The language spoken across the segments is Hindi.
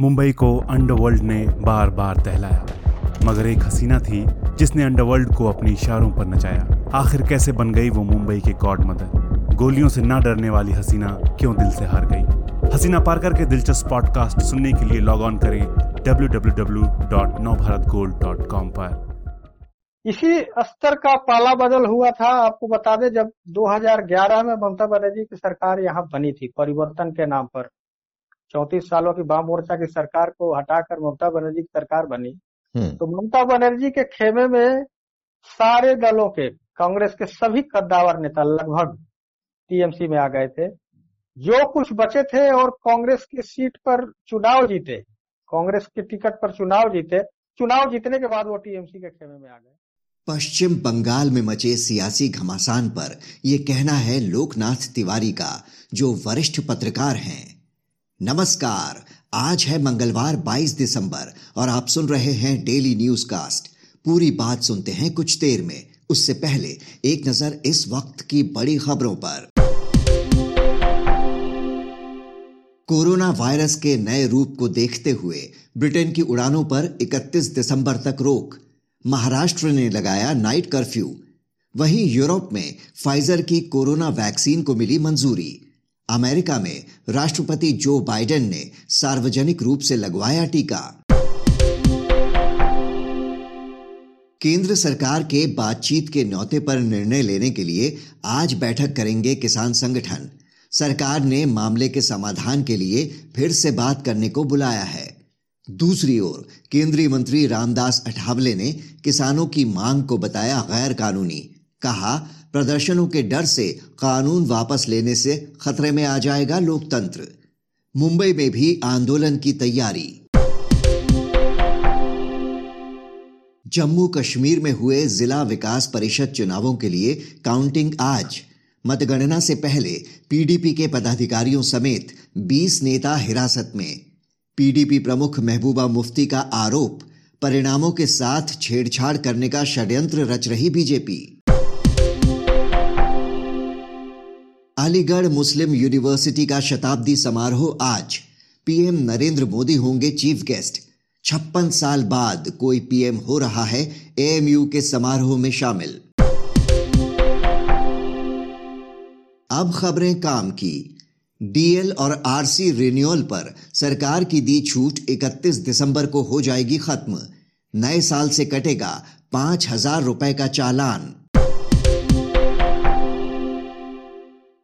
मुंबई को अंडरवर्ल्ड ने बार बार दहलाया। मगर एक हसीना थी जिसने अंडरवर्ल्ड को अपने इशारों पर नचाया। आखिर कैसे बन गई वो मुंबई के गॉड मदर गोलियों से ना डरने वाली हसीना क्यों दिल से हार गई? हसीना पारकर के दिलचस्प पॉडकास्ट सुनने के लिए लॉग ऑन करें www.navbharatgold.com पर। इसी स्तर का पाला बदल हुआ था। आपको बता दें, जब 2011 में ममता बनर्जी की सरकार यहाँ बनी थी, परिवर्तन के नाम पर। चौतीस सालों की वाम मोर्चा की सरकार को हटाकर ममता बनर्जी की सरकार बनी। तो ममता बनर्जी के खेमे में सारे दलों के कांग्रेस के सभी कद्दावर नेता लगभग टीएमसी में आ गए थे। जो कुछ बचे थे और कांग्रेस की सीट पर चुनाव जीते कांग्रेस के टिकट पर चुनाव जीते चुनाव जीतने के बाद वो टीएमसी के खेमे में आ गए। पश्चिम बंगाल में मचे सियासी घमासान पर यह कहना है लोकनाथ तिवारी का जो वरिष्ठ पत्रकार हैं। नमस्कार, आज है मंगलवार 22 दिसंबर और आप सुन रहे हैं डेली न्यूज़ कास्ट पूरी बात सुनते हैं कुछ देर में। उससे पहले एक नज़र इस वक्त की बड़ी खबरों पर। कोरोना वायरस के नए रूप को देखते हुए ब्रिटेन की उड़ानों पर 31 दिसंबर तक रोक। महाराष्ट्र ने लगाया नाइट कर्फ्यू। वहीं यूरोप में फाइजर की कोरोना वैक्सीन को मिली मंजूरी। अमेरिका में राष्ट्रपति जो बाइडेन ने सार्वजनिक रूप से लगवाया टीका। केंद्र सरकार के बातचीत के न्यौते पर निर्णय लेने के लिए आज बैठक करेंगे किसान संगठन। सरकार ने मामले के समाधान के लिए फिर से बात करने को बुलाया है। दूसरी ओर, केंद्रीय मंत्री रामदास अठावले ने किसानों की मांग को बताया गैर कानूनी। कहा प्रदर्शनों के डर से कानून वापस लेने से खतरे में आ जाएगा लोकतंत्र। मुंबई में भी आंदोलन की तैयारी। जम्मू कश्मीर में हुए जिला विकास परिषद चुनावों के लिए काउंटिंग आज। मतगणना से पहले पीडीपी के पदाधिकारियों समेत 20 नेता हिरासत में। पीडीपी प्रमुख महबूबा मुफ्ती का आरोप, परिणामों के साथ छेड़छाड़ करने का षड्यंत्र रच रही बीजेपी। अलीगढ़ मुस्लिम यूनिवर्सिटी का शताब्दी समारोह आज। पीएम नरेंद्र मोदी होंगे चीफ गेस्ट। छप्पन साल बाद कोई पीएम हो रहा है, एएमयू के समारोह में शामिल। अब खबरें काम की। डीएल और आरसी रिन्यूअल पर सरकार की दी छूट 31 दिसंबर को हो जाएगी खत्म। नए साल से कटेगा पाँच हज़ार रुपए का चालान।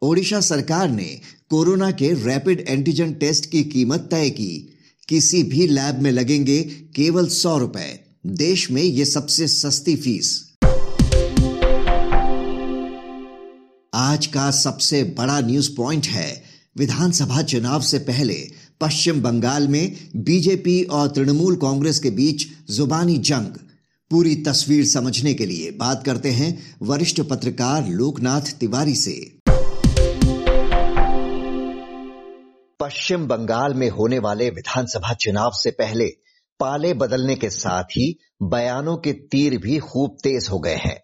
ओडिशा सरकार ने कोरोना के रैपिड एंटीजन टेस्ट की कीमत तय की। किसी भी लैब में लगेंगे केवल सौ रुपए। देश में ये सबसे सस्ती फ़ीस। आज का सबसे बड़ा न्यूज़ पॉइंट है, विधानसभा चुनाव से पहले पश्चिम बंगाल में बीजेपी और तृणमूल कांग्रेस के बीच जुबानी जंग। पूरी तस्वीर समझने के लिए बात करते हैं वरिष्ठ पत्रकार लोकनाथ तिवारी से। पश्चिम बंगाल में होने वाले विधानसभा चुनाव से पहले पाले बदलने के साथ ही बयानों के तीर भी खूब तेज हो गए हैं।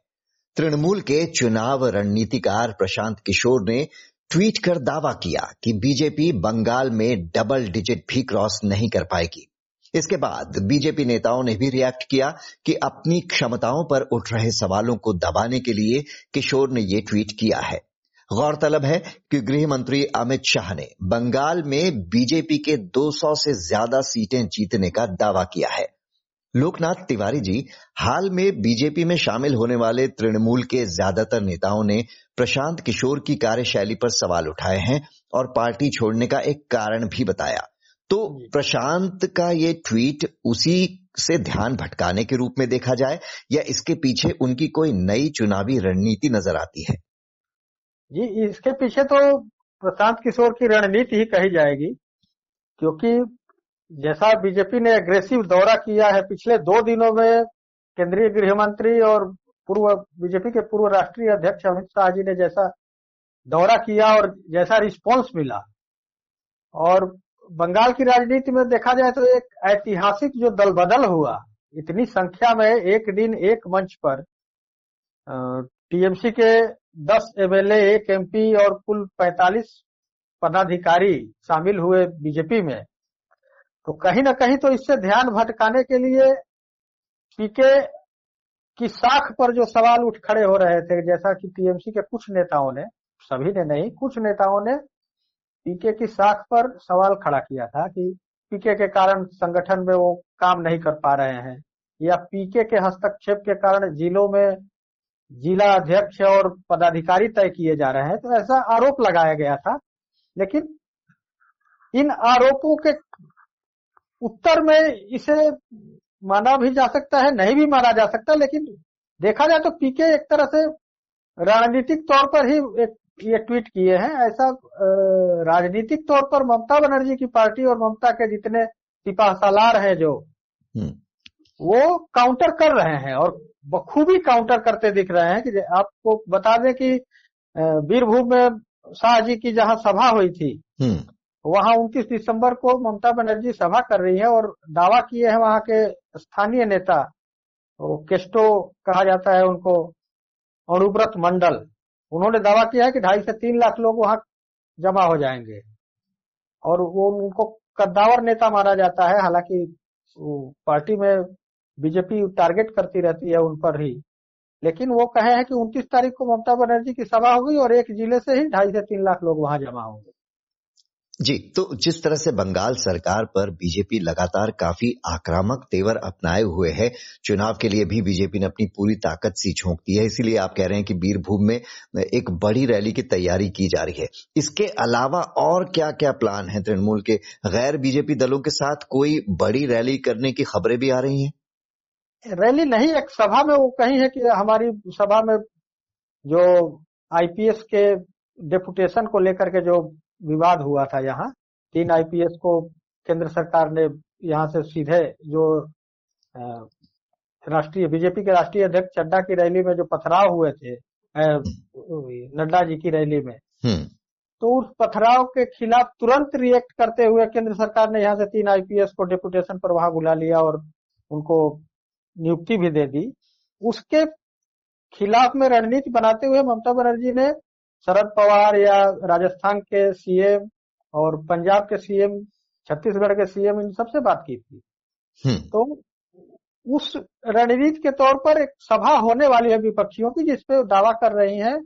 तृणमूल के चुनाव रणनीतिकार प्रशांत किशोर ने ट्वीट कर दावा किया कि बीजेपी बंगाल में डबल डिजिट भी क्रॉस नहीं कर पाएगी। इसके बाद बीजेपी नेताओं ने भी रिएक्ट किया कि अपनी क्षमताओं पर उठ रहे सवालों को दबाने के लिए किशोर ने ये ट्वीट किया है। गौरतलब है कि गृह मंत्री अमित शाह ने बंगाल में बीजेपी के 200 से ज़्यादा सीटें जीतने का दावा किया है। लोकनाथ तिवारी जी हाल में बीजेपी में शामिल होने वाले तृणमूल के ज़्यादातर नेताओं ने प्रशांत किशोर की कार्यशैली पर सवाल उठाए हैं और पार्टी छोड़ने का एक कारण भी बताया। तो प्रशांत का ये ट्वीट उसी से ध्यान भटकाने के रूप में देखा जाए या इसके पीछे उनकी कोई नई चुनावी रणनीति नज़र आती है? जी, इसके पीछे तो प्रशांत किशोर की रणनीति ही कही जाएगी, क्योंकि जैसा बीजेपी ने एग्रेसिव दौरा किया है, पिछले दो दिनों में केंद्रीय गृह मंत्री और पूर्व, बीजेपी के पूर्व राष्ट्रीय अध्यक्ष अमित शाह जी ने जैसा दौरा किया और जैसा रिस्पांस मिला। और बंगाल की राजनीति में देखा जाए तो एक ऐतिहासिक जो दल बदल हुआ, इतनी संख्या में एक दिन एक मंच पर टीएमसी के दस एमएलए, एक एमपी और कुल पैंतालीस पदाधिकारी शामिल हुए बीजेपी में। तो कहीं ना कहीं तो इससे ध्यान भटकाने के लिए पीके की साख पर जो सवाल उठ खड़े हो रहे थे, जैसा कि टीएमसी के कुछ नेताओं ने, सभी ने नहीं, कुछ नेताओं ने पीके की साख पर सवाल खड़ा किया था कि पीके के कारण संगठन में वो काम नहीं कर पा रहे हैं या पीके के हस्तक्षेप के कारण जिलों में जिला अध्यक्ष और पदाधिकारी तय किए जा रहे हैं तो ऐसा आरोप लगाया गया था लेकिन इन आरोपों के उत्तर में इसे माना भी जा सकता है नहीं भी माना जा सकता लेकिन देखा जाए तो पीके एक तरह से राजनीतिक तौर पर ही एक ये ट्वीट किए हैं ऐसा राजनीतिक तौर पर ममता बनर्जी की पार्टी और ममता के जितने सिपाह सालार हैं जो हम्म। वो काउंटर कर रहे हैं और बखूबी काउंटर करते दिख रहे हैं कि आपको बता दें कि वीरभूम में शाह जी की जहाँ सभा हुई थी हम्म। वहाँ उनतीस दिसंबर को ममता बनर्जी सभा कर रही है और दावा किए हैं वहाँ के स्थानीय नेता तो केस्टो कहा जाता है उनको अनुव्रत मंडल उन्होंने दावा किया है कि ढाई से तीन लाख लोग वहाँ जमा हो जाएँगे और वो उनको कद्दावर नेता माना जाता है हालाँकि पार्टी में बीजेपी टारगेट करती रहती है उन पर ही। लेकिन वो कहे हैं कि उनतीस तारीख को ममता बनर्जी की सभा होगी और एक ज़िले से ही ढाई से तीन लाख लोग वहाँ जमा होंगे। जी तो जिस तरह से बंगाल सरकार पर बीजेपी लगातार काफ़ी आक्रामक तेवर अपनाए हुए है, चुनाव के लिए भी बीजेपी ने अपनी पूरी ताकत सी झोंक दी है। इसीलिए आप कह रहे हैं कि बीरभूम में एक बड़ी रैली की तैयारी की जा रही है। इसके अलावा और क्या क्या प्लान है तृणमूल के? गैर बीजेपी दलों के साथ कोई बड़ी रैली करने की खबरें भी आ रही हैं? रैली नहीं एक सभा में वो कही है कि हमारी सभा में जो आईपीएस के डेपुटेशन को लेकर के जो विवाद हुआ था यहाँ तीन आईपीएस को केंद्र सरकार ने यहाँ से सीधे जो राष्ट्रीय बीजेपी के राष्ट्रीय अध्यक्ष चड्डा की रैली में जो पथराव हुए थे नड्डा जी की रैली में हम्म। तो उस पथराव के खिलाफ तुरंत रिएक्ट करते हुए केंद्र सरकार ने यहाँ से तीन आईपीएस को डेपुटेशन पर वहाँ बुला लिया और उनको नियुक्ति भी दे दी। उसके खिलाफ में रणनीति बनाते हुए ममता बनर्जी ने शरद पवार या राजस्थान के सीएम और पंजाब के सीएम छत्तीसगढ़ के सीएम इन सबसे बात की थी। हम्म। तो उस रणनीति के तौर पर एक सभा होने वाली है विपक्षियों की जिसपे दावा कर रही है।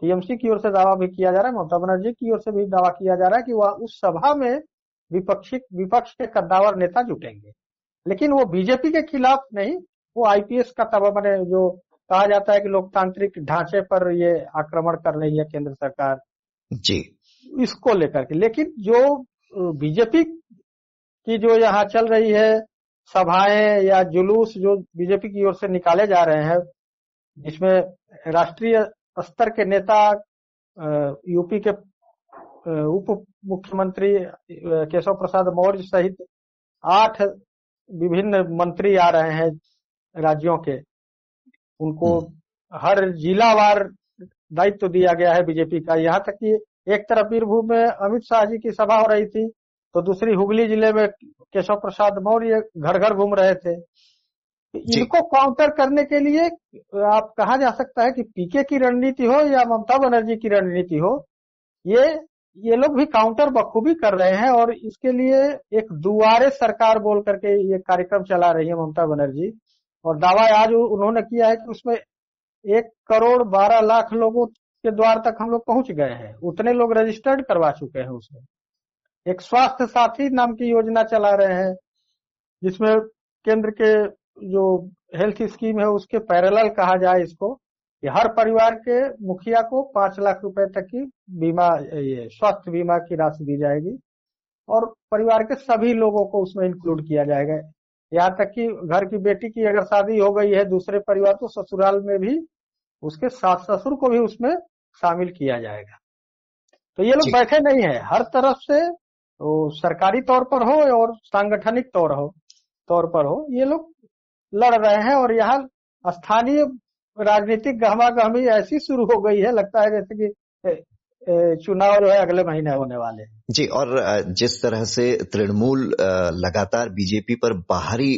टीएमसी की ओर से दावा भी किया जा रहा है ममता बनर्जी की ओर से भी दावा किया जा रहा है कि वह उस सभा में विपक्षी विपक्ष के कद्दावर नेता जुटेंगे। लेकिन वो बीजेपी के खिलाफ नहीं वो आईपीएस का तब मैंने जो कहा जाता है कि लोकतांत्रिक ढांचे पर ये आक्रमण कर रही है केंद्र सरकार। जी। इसको लेकर के। लेकिन जो बीजेपी की जो यहाँ चल रही है सभाएँ या जुलूस जो बीजेपी की ओर से निकाले जा रहे हैं जिसमें राष्ट्रीय स्तर के नेता यूपी के उप मुख्यमंत्री केशव प्रसाद मौर्य सहित आठ विभिन्न मंत्री आ रहे हैं। राज्यों के। उनको हम्म। हर जिलावार दायित्व तो दिया गया है बीजेपी का। यहाँ तक कि एक तरफ़ बीरभूम में अमित शाह जी की सभा हो रही थी तो दूसरी हुगली ज़िले में केशव प्रसाद मौर्य घर घर घूम रहे थे। इनको काउंटर करने के लिए आप कहा जा सकता है कि पीके की रणनीति हो या ममता बनर्जी की रणनीति हो ये ये लोग भी काउंटर बखूबी कर रहे हैं और इसके लिए एक दुआरे सरकार बोल करके ये कार्यक्रम चला रही है ममता बनर्जी। और दावा आज उन्होंने किया है कि उसमें एक करोड़ बारह लाख लोगों के द्वार तक हम लोग पहुँच गए हैं। उतने लोग रजिस्टर्ड करवा चुके हैं उसमें। एक स्वास्थ्य साथी नाम की योजना चला रहे हैं, जिसमें केंद्र के जो हेल्थ स्कीम है उसके पैरेलल कहा जाए इसको कि हर परिवार के मुखिया को पाँच लाख रुपए तक की बीमा, ये स्वास्थ्य बीमा की राशि दी जाएगी और परिवार के सभी लोगों को उसमें इंक्लूड किया जाएगा। यहाँ तक कि घर की बेटी की अगर शादी हो गई है दूसरे परिवार तो ससुराल में भी उसके सास ससुर को भी उसमें शामिल किया जाएगा। तो ये लोग बैठे नहीं है। हर तरफ़ से तो सरकारी तौर पर हो और सांगठनिक तौर हो तौर पर हो ये लोग लड़ रहे हैं और यहाँ स्थानीय राजनीतिक गहमा गहमी ऐसी शुरू हो गई है लगता है जैसे कि चुनाव जो है अगले महीने होने वाले जी और जिस तरह से तृणमूल लगातार बीजेपी पर बाहरी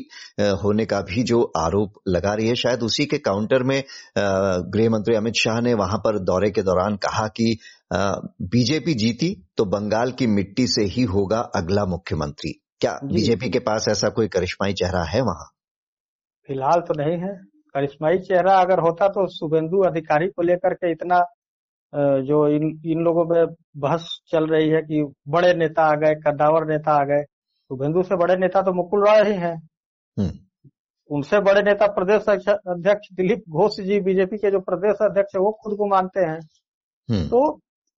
होने का भी जो आरोप लगा रही है शायद उसी के काउंटर में गृह मंत्री अमित शाह ने वहाँ पर दौरे के दौरान कहा कि बीजेपी जीती तो बंगाल की मिट्टी से ही होगा अगला मुख्यमंत्री। क्या बीजेपी के पास ऐसा कोई करिश्माई चेहरा है वहाँ? फ़िलहाल तो नहीं है। करिश्माई चेहरा अगर होता तो शुभेंदु अधिकारी को लेकर के इतना जो इन इन लोगों में बहस चल रही है कि बड़े नेता आ गए कद्दावर नेता आ गए शुभेंदु से बड़े नेता तो मुकुल रॉय ही हैं हम्म। उनसे बड़े नेता प्रदेश अध्यक्ष दिलीप घोष जी बीजेपी के जो प्रदेश अध्यक्ष है वो खुद को मानते हैं हम्म। तो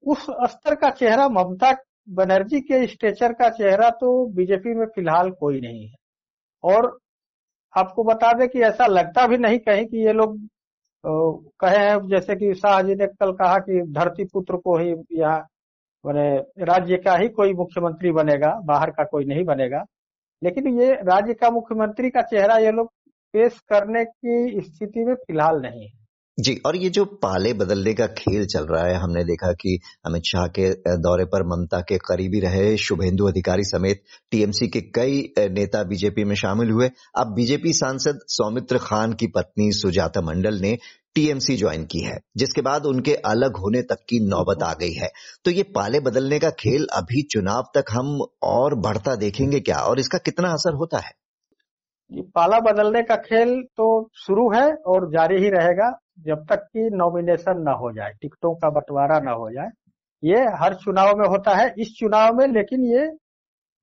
उस स्तर का चेहरा ममता बनर्जी के स्टेचर का चेहरा तो बीजेपी में फ़िलहाल कोई नहीं है और आपको बता दें कि ऐसा लगता भी नहीं कहीं कि ये लोग कहे हैं, जैसे कि शाहजी ने कल कहा कि धरती पुत्र को ही यहाँ, मैंने राज्य का ही कोई मुख्यमंत्री बनेगा, बाहर का कोई नहीं बनेगा। लेकिन ये राज्य का मुख्यमंत्री का चेहरा ये लोग पेश करने की स्थिति में फ़िलहाल नहीं है। जी, और ये जो पाले बदलने का खेल चल रहा है, हमने देखा कि अमित शाह के दौरे पर ममता के करीबी रहे शुभेंदु अधिकारी समेत टीएमसी के कई नेता बीजेपी में शामिल हुए। अब बीजेपी सांसद सौमित्र खान की पत्नी सुजाता मंडल ने टीएमसी ज्वाइन की है, जिसके बाद उनके अलग होने तक की नौबत आ गई है। तो ये पाले बदलने का खेल अभी चुनाव तक हम और बढ़ता देखेंगे क्या? और इसका कितना असर होता है? ये पाला बदलने का खेल तो शुरू है और जारी ही रहेगा जब तक कि नॉमिनेशन ना हो जाए टिकटों का बंटवारा न हो जाए। ये हर चुनाव में होता है इस चुनाव में लेकिन ये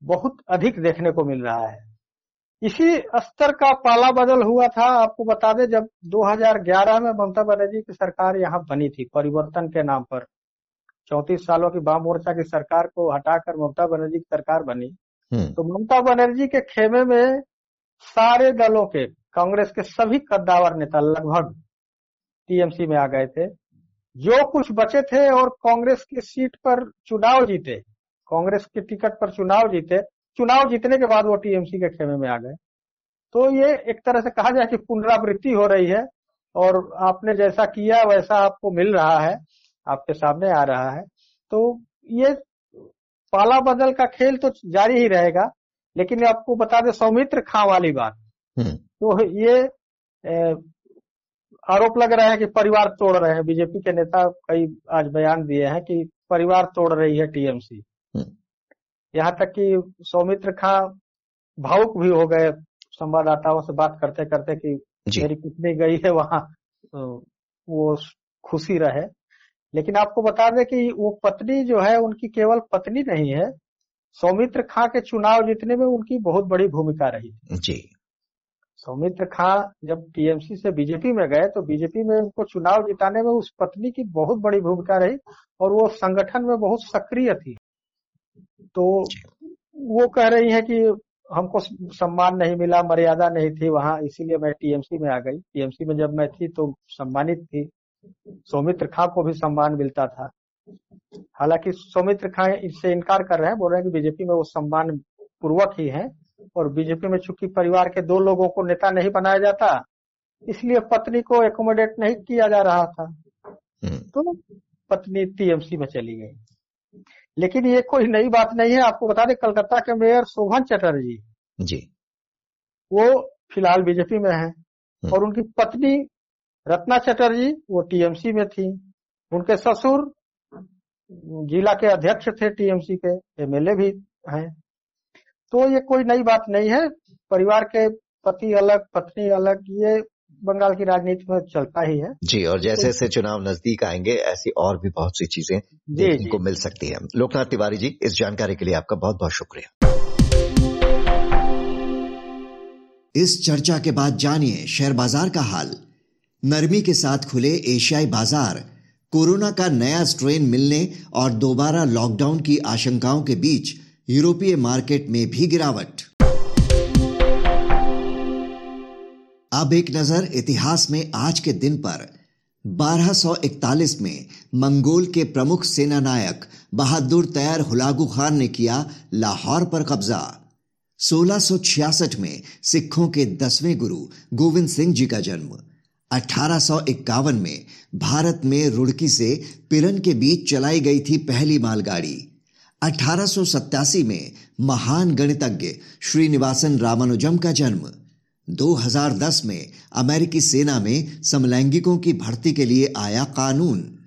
बहुत अधिक देखने को मिल रहा है। इसी स्तर का पाला बदल हुआ था आपको बता दें जब 2011 में ममता बनर्जी की सरकार यहाँ बनी थी परिवर्तन के नाम पर। चौतीस सालों की वाम मोर्चा की सरकार को हटाकर ममता बनर्जी की सरकार बनी। हम्म। तो ममता बनर्जी के खेमे में सारे दलों के, कांग्रेस के सभी कद्दावर नेता लगभग टीएमसी में आ गए थे। जो कुछ बचे थे और कांग्रेस की सीट पर चुनाव जीते, कांग्रेस के टिकट पर चुनाव जीते, चुनाव जीतने के बाद वो टीएमसी के खेमे में आ गए। तो ये एक तरह से कहा जाए कि पुनरावृत्ति हो रही है और आपने जैसा किया, वैसा आपको मिल रहा है, आपके सामने आ रहा है। तो ये पाला बदल का खेल तो जारी ही रहेगा। लेकिन आपको बता दें सौमित्र खां वाली बात। हम्म। तो ये आरोप लग रहा है कि परिवार तोड़ रहे हैं। बीजेपी के नेता कई आज बयान दिए हैं कि परिवार तोड़ रही है टीएमसी। हम्म। यहाँ तक कि सौमित्र खां भावुक भी हो गए संवाददाताओं से बात करते करते कि मेरी पत्नी गई है वहाँ तो वो खुशी रहे। लेकिन आपको बता दें कि वो पत्नी जो है उनकी केवल पत्नी नहीं है सौमित्र खां के चुनाव जीतने में उनकी बहुत बड़ी भूमिका रही जी। सौमित्र खां जब टीएमसी से बीजेपी में गए तो बीजेपी में उनको चुनाव जिताने में उस पत्नी की बहुत बड़ी भूमिका रही और वो संगठन में बहुत सक्रिय थी। तो वो कह रही है कि हमको सम्मान नहीं मिला मर्यादा नहीं थी वहाँ इसीलिए मैं टीएमसी में आ गई। टीएमसी में जब मैं थी तो सम्मानित थी। सौमित्र खां को भी सम्मान मिलता था। हालाँकि सौमित्र खां इससे इनकार कर रहे हैं बोल रहे हैं कि बीजेपी में वो सम्मान पूर्वक ही है और बीजेपी में चूँकि परिवार के दो लोगों को नेता नहीं बनाया जाता इसलिए पत्नी को एकोमोडेट नहीं किया जा रहा था हम्म। तो पत्नी टीएमसी में चली गई लेकिन ये कोई नई बात नहीं है आपको बता दें कलकत्ता के मेयर शोभन चटर्जी जी वो फ़िलहाल बीजेपी में है हम्म। और उनकी पत्नी रत्ना चटर्जी वो टीएमसी में थी उनके ससुर जिला के अध्यक्ष थे टीएमसी के एमएलए भी हैं। तो ये कोई नई बात नहीं है। परिवार के पति अलग पत्नी अलग ये बंगाल की राजनीति में चलता ही है। जी और जैसे तो जैसे चुनाव नज़दीक आएँगे ऐसी और भी बहुत सी चीज़ें देखने को मिल सकती है। लोकनाथ तिवारी जी इस जानकारी के लिए आपका बहुत बहुत शुक्रिया। इस चर्चा के बाद जानिए शेयर बाज़ार का हाल। नरमी के साथ खुले एशियाई बाज़ार कोरोना का नया स्ट्रेन मिलने और दोबारा लॉकडाउन की आशंकाओं के बीच यूरोपीय मार्केट में भी गिरावट। अब एक नज़र इतिहास में आज के दिन पर। 1241 में मंगोल के प्रमुख सेना नायक बहादुर तैयार हुलागू खान ने किया लाहौर पर कब्जा। 1666 में सिखों के दसवें गुरु गोविंद सिंह जी का जन्म। अठारह में भारत में रुड़की से पिरन के बीच चलाई गई थी पहली मालगाड़ी। अठारह में महान गणितज्ञ श्रीनिवासन रामानुजम का जन्म। 2010 में अमेरिकी सेना में समलैंगिकों की भर्ती के लिए आया कानून।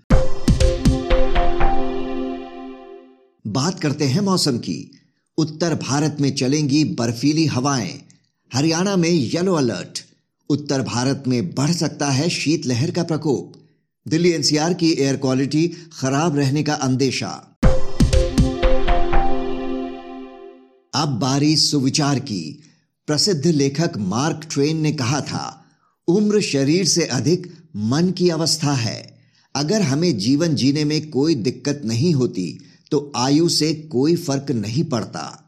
बात करते हैं मौसम की। उत्तर भारत में चलेंगी बर्फीली हवाएँ। हरियाणा में येलो अलर्ट उत्तर भारत में बढ़ सकता है शीतलहर का प्रकोप। दिल्ली एनसीआर की एयर क्वालिटी खराब रहने का अंदेशा। अब बारी सुविचार की। प्रसिद्ध लेखक मार्क ट्वेन ने कहा था, उम्र शरीर से अधिक मन की अवस्था है। अगर हमें जीवन जीने में कोई दिक्कत नहीं होती तो आयु से कोई फ़र्क नहीं पड़ता।